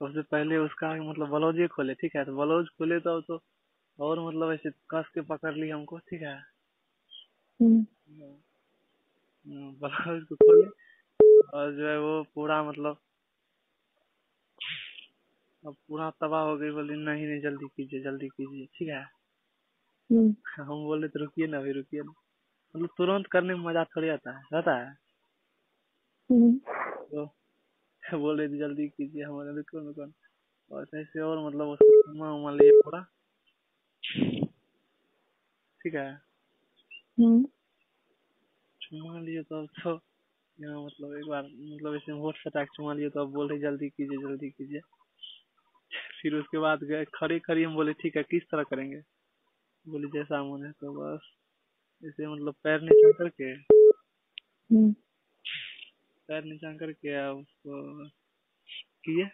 उससे पहले उसका मतलब ब्लाउज खोले ठीक है? तो ब्लाउज खोले तो तो और मतलब ऐसे कस के पकड़ ली हमको ठीक है? हम्म, ब्लाउज को खोले और जो है वो पूरा मतलब अब पूरा तबाह हो गई बोली नहीं नहीं जल्दी कीजिए जल्दी कीजिए ठीक है? हम्म, हम बोले तो रुकिए ना अभी रुकिए ना। मतलब तुरंत करने में मज़ा थोड़ी आता है रहता है। हम्म, तो बोले थे जल्दी कीजिए हमारे रुको रुको और ऐसे और मतलब उसको लिए पूरा ठीक है। हम्म, चुम्मा लिए तो अब तो यहाँ मतलब एक बार मतलब ऐसे होठ सटा के चुम्मा लिए तो अब बोल रहे जल्दी कीजिए जल्दी कीजिए। फिर उसके बाद गए खड़ी खड़ी हम बोले ठीक है किस तरह करेंगे? बोले जैसा मन है तो बस। ऐसे मतलब पैर नीचे करके। हम्म, पैर नीचा करके उसको किए।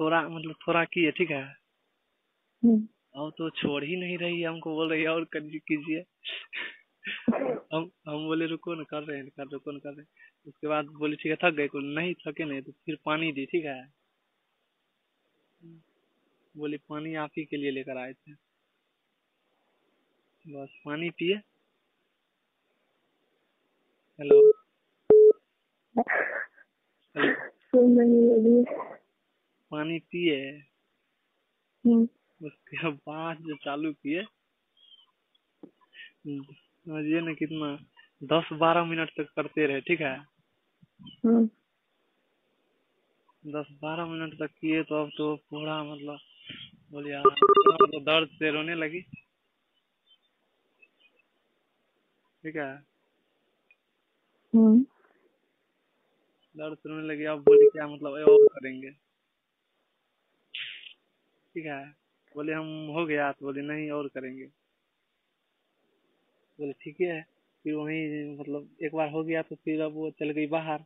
थोड़ा मतलब थोड़ा किए ठीक है? और तो छोड़ ही नहीं रही हमको बोल रही है और कर कीजिए। हम हम बोले रुको ना कर रहे हैं कर रुको ना कर रहे हैं। उसके बाद बोले ठीक है थक गए नहीं थके नहीं तो फिर पानी दी ठीक है? बोले पानी आप ही के लिए लेकर आए थे। बस पानी पिए। हेलो सुन रही है अभी पानी पिए। हम्म, उसके बाद जो चालू किए। समझिए ना कितना। दस बारह मिनट तक करते रहे ठीक है? हम्म, दस बारह मिनट तक किए तो अब तो पूरा मतलब बोलिए तो दर्द से रोने लगी। ठीक है? हम्म, दर्द से रोने लगी अब बोली क्या मतलब और करेंगे। ठीक है? बोले हम हो गया तो बोले नहीं और करेंगे। बोले ठीक है फिर वहीं मतलब एक बार हो गया तो फिर अब वो चल गई बाहर।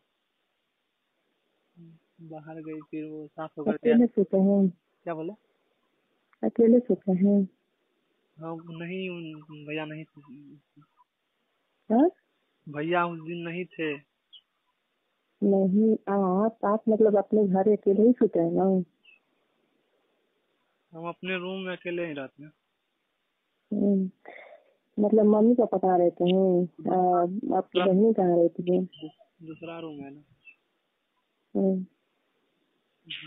बाहर गई फिर वो साफ़ होकर गया। अकेले सोते हैं। क्या बोले? अकेले सोते हैं। हाँ नहीं भैया नहीं हाँ? भैया उस दिन नहीं थे। नहीं आप आप मतलब अपने घर अकेले ही सोते हैं ना? हम अपने रूम में अकेले ही रहते हैं। हम्म, मतलब मम्मी पापा कहाँ रहते हैं? आपकी बहनी कहाँ रहती है? दूसरा रूम है ना। हम्म,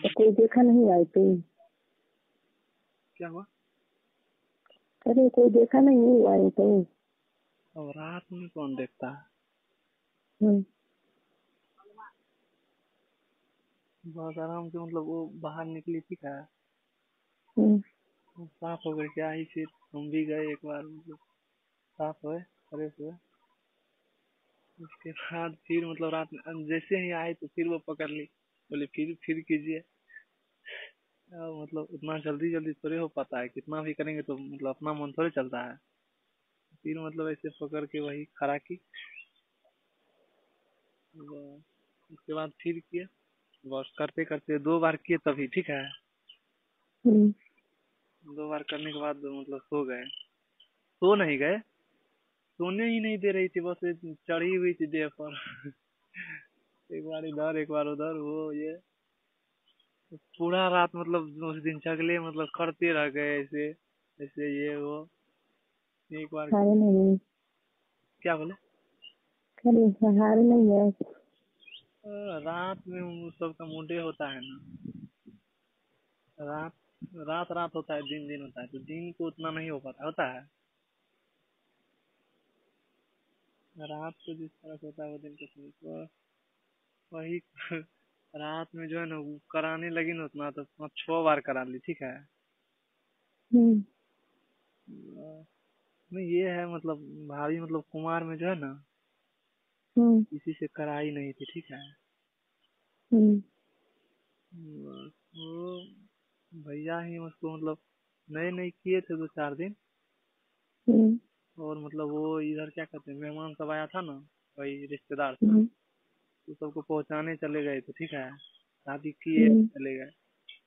तो कोई देखा नहीं आए थे क्या हुआ? अरे कोई देखा नहीं आए थे अब रात में कौन देखता है? बहुत आराम से मतलब वो बाहर निकली थी क्या हम्म, साफ़ हो गई क्या आई फिर हम भी गए एक बार मतलब साफ़ हुए फ्रेश हुए। उसके बाद फिर मतलब रात में जैसे ही आए तो फिर वो पकड़ ली बोले फिर फिर कीजिए। मतलब उतना जल्दी जल्दी थोड़े हो पाता है कितना भी करेंगे तो मतलब अपना मन थोड़े चलता है। फिर मतलब ऐसे पकड़ के वही खड़ा की। उसके बाद फिर किए बस करते करते दो बार किए तभी ठीक है? हम्म, दो बार करने के बाद मतलब सो गए। सो नहीं गए। सोने ही नहीं दे रही थी बस चढ़ी हुई थी देह पर। एक बार इधर एक बार उधर वो ये। पूरा रात मतलब उस दिन चगले मतलब करते रह गए ऐसे ऐसे ये वो। एक बार नहीं। क्या बोले? नहीं है। रात में उन सबका मुंडे होता है ना। रात रात रात होता है दिन दिन होता है तो दिन को उतना नहीं हो पाता होता है। रात को जिस तरह से होता है वो दिन को तो वही रात में जो है ना वो कराने लगी ना उतना तो पाँच छह बार करा ली ठीक है? हम्म, नहीं ये है मतलब भाभी मतलब कुमार में जो है ना किसी से कराई नहीं थी ठीक है? हम्म, वो भैया ही उसको मतलब नए नए किए थे दो चार दिन। हम्म, और मतलब वो इधर क्या कहते हैं मेहमान सब आया था ना वही रिश्तेदार। हम्म, तो सबको पहुँचाने चले गए थे ठीक है? शादी किए हम्म। चले गए।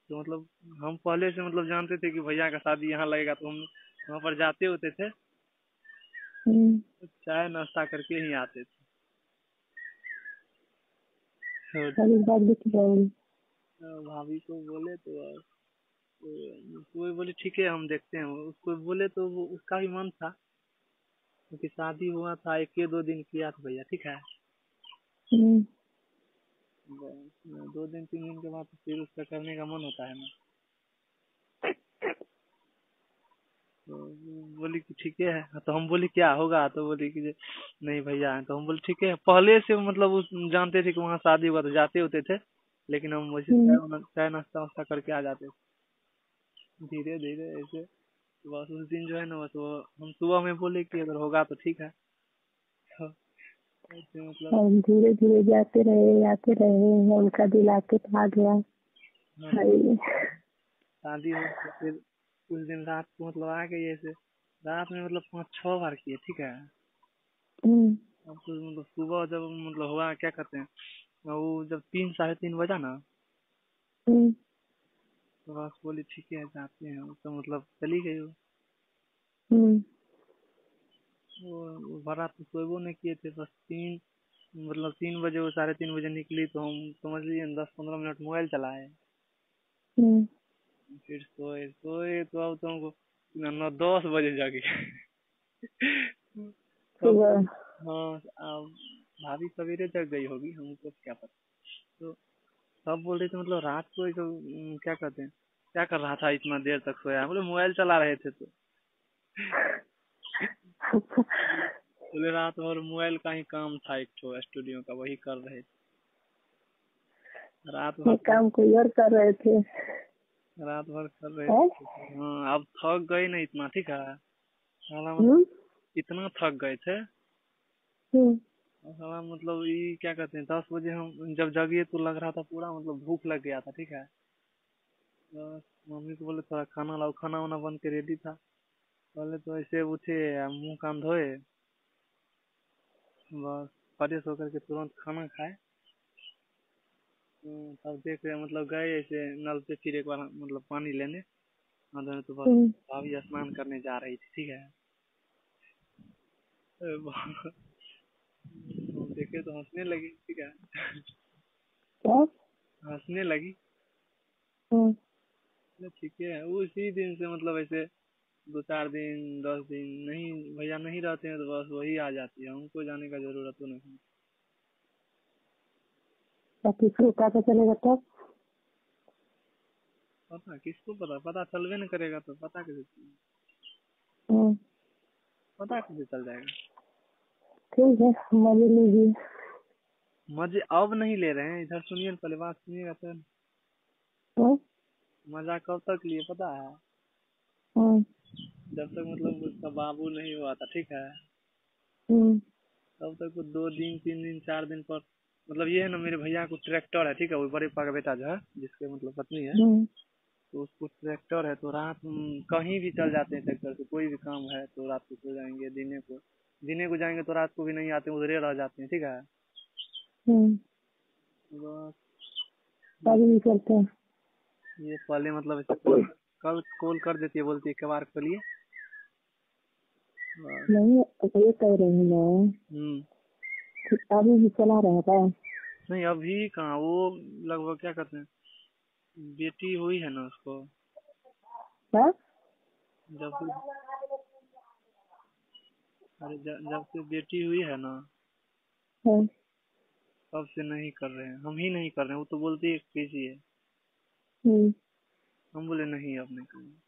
तो मतलब हम पहले से मतलब जानते थे कि भैया का शादी यहाँ लगेगा तो हम वहाँ पर जाते होते थे। हम्म, चाय नाश्ता करके ही आते थे। तो इस बात भी ठीक रहेंगी भाभी को बोले तो वो बोले ठीक है हम देखते हैं। उसको बोले तो वो उसका भी मन था क्योंकि शादी हुआ था एक दो दिन किया था भैया ठीक है? हम्म, दो दिन तीन दिन के बाद फिर उसका करने का मन होता है ना तो वो बोली कि ठीक है। तो हम बोले क्या होगा? तो बोली कि नहीं भैया। तो हम बोले ठीक है। पहले से मतलब वो जानते थे कि वहाँ शादी हुआ तो जाते होते थे लेकिन हम वैसे हम्म। चाय नाश्ता वास्ता करके आ जाते धीरे धीरे ऐसे बस उस दिन जो है ना बस वो हम सुबह में बोले कि अगर होगा तो ठीक है। तो मतलब धीरे धीरे जाते रहे आते रहे उनका दिल आके तो आ गया। हाँ, शादी हो तो फिर उस दिन रात को मतलब आ गई ऐसे रात में मतलब पाँच छह बार किए ठीक है? हम्म, अब तो मतलब सुबह जब मतलब हुआ क्या कहते हैं वो जब तीन साढ़े तीन बजा ना हम्म, तो बस बोली ठीक है जाते हैं। तो मतलब चली गई वो। हम्म, वो वो तो सोएबो नहीं किए थे बस तीन मतलब तीन बजे वो साढ़े तीन बजे निकली तो हम समझ लीजिए दस पंद्रह मिनट मोबाइल चलाए। फिर सोए सोए तो अब तो हमको नौ दस बजे जागे तब हाँ। अब भाभी सवेरे जग गई होगी हमको क्या पता। तो तब बोल रही थी मतलब रात को एक, क्या कहते हैं क्या कर रहा था इतना देर तक सोया? बोले मोबाइल चला रहे थे तो। बोले रात भर मोबाइल का ही काम था एक ठो स्टूडियो का वही कर रहे थे। रात भर काम कोई और कर रहे थे। रात भर कर रहे हाँ? अब थक गए ना इतना ठीक है? साला मतलब हम्म, इतना थक गए थे। हम्म, साला मतलब ये क्या कहते हैं दस बजे हम जब जगे तो लग रहा था पूरा मतलब भूख लग गया था ठीक है? बस मम्मी को बोले थोड़ा खाना लाओ। खाना वाना बन के रेडी था। पहले तो ऐसे उठे मुँह कान धोए। बस फ्रेश होकर के तुरंत खाना खाए। तब देख रहे मतलब गए ऐसे नल से फिर एक बार मतलब पानी लेने। अंदर तो बस हम्म। भाभी स्नान करने जा रही थी ठीक है? देखे तो हंसने लगी ठीक है? हंसने लगी। हम्म, ठीक है उसी दिन से मतलब ऐसे दो चार दिन दस दिन नहीं भैया नहीं रहते हैं तो बस वही आ जाती है हमको जाने का ज़रूरत तो नहीं। किसको पता चलेगा तब पता किसको पता? पता चलवे न करेगा तो पता कैसे? हम्म, पता कैसे चल जाएगा। ठीक है मज़े लीजिए। मज़े अब नहीं ले रहे हैं इधर सुनिए पहले बात सुनिएगा तो। हम्म, मज़ा कब तक लिए पता है? हम्म, जब तक मतलब उसका बाबू नहीं हुआ था ठीक है? हम्म, तब तक वो दो दिन तीन दिन चार दिन पर मतलब ये है ना मेरे भैया को ट्रैक्टर है ठीक है? वो बड़े पापा का बेटा जो है जिसके मतलब पत्नी है। हम्म, तो उसको ट्रैक्टर है तो रात कहीं भी चल जाते हैं ट्रैक्टर से कोई भी काम है तो रात को सो जाएँगे दिने को। दिने को जाएँगे तो रात को भी नहीं आते उधरे रह जाते हैं ठीक है? हम्म। बस। करते ये पहले मतलब कल कॉल कर देती है बोलती है कबार खोलिए। नहीं ये कह रही हूँ मैं। हम्म। अभी भी चला रहता है नहीं अभी कहाँ? वो लगभग क्या कहते हैं? बेटी हुई है ना उसको? हाँ? जब से अरे जब से बेटी हुई है ना हाँ, तब से नहीं कर रहे हैं। हम ही नहीं कर रहे हैं। वो तो बोलती है कीजिए हम्म, हम बोले नहीं अब नहीं करेंगे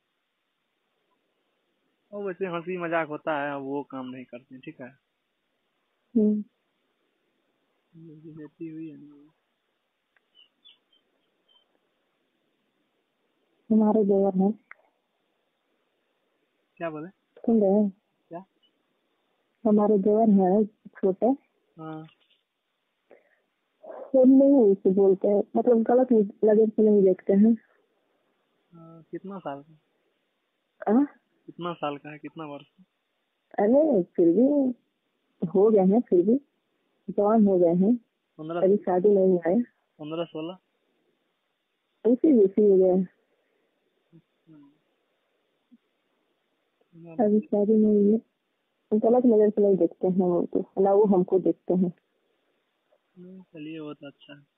और वैसे हँसी मज़ाक होता है वो काम नहीं करते ठीक है? मेरी बेटी हुई हमारे देवर हैं क्या बोले? सुन रहे हैं। क्या? हमारे देवर हैं छोटे। हाँ। वो नहीं उसे बोलते हैं। मतलब गलत लगे से नहीं देखते हैं। हाँ, कितना साल का? हाँ? कितना साल का है? कितना वर्ष? अरे फिर भी हो गए हैं फिर भी। जवान हो गए हैं। अभी शादी नहीं हुआ है। पंद्रह सोलह? उसी उसी हो। गए अभी शादी नहीं हुई है। गलत नज़र से नहीं देखते हैं वो तो। ना वो हमको देखते हैं। हम्म, चलिए बहुत अच्छा है।